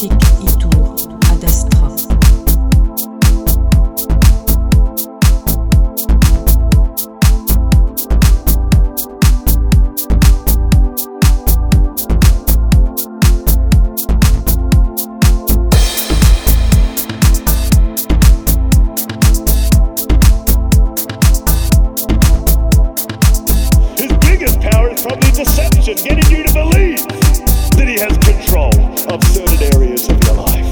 Mystique Itour, Adastra. His biggest power is probably deception, getting you to believe he has control of certain areas of your life.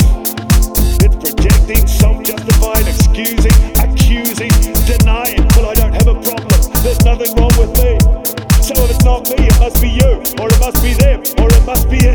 It's projecting, self-justifying, excusing, accusing, denying. Well, I don't have a problem. There's nothing wrong with me. So if it's not me, it must be you, or it must be them, or it must be.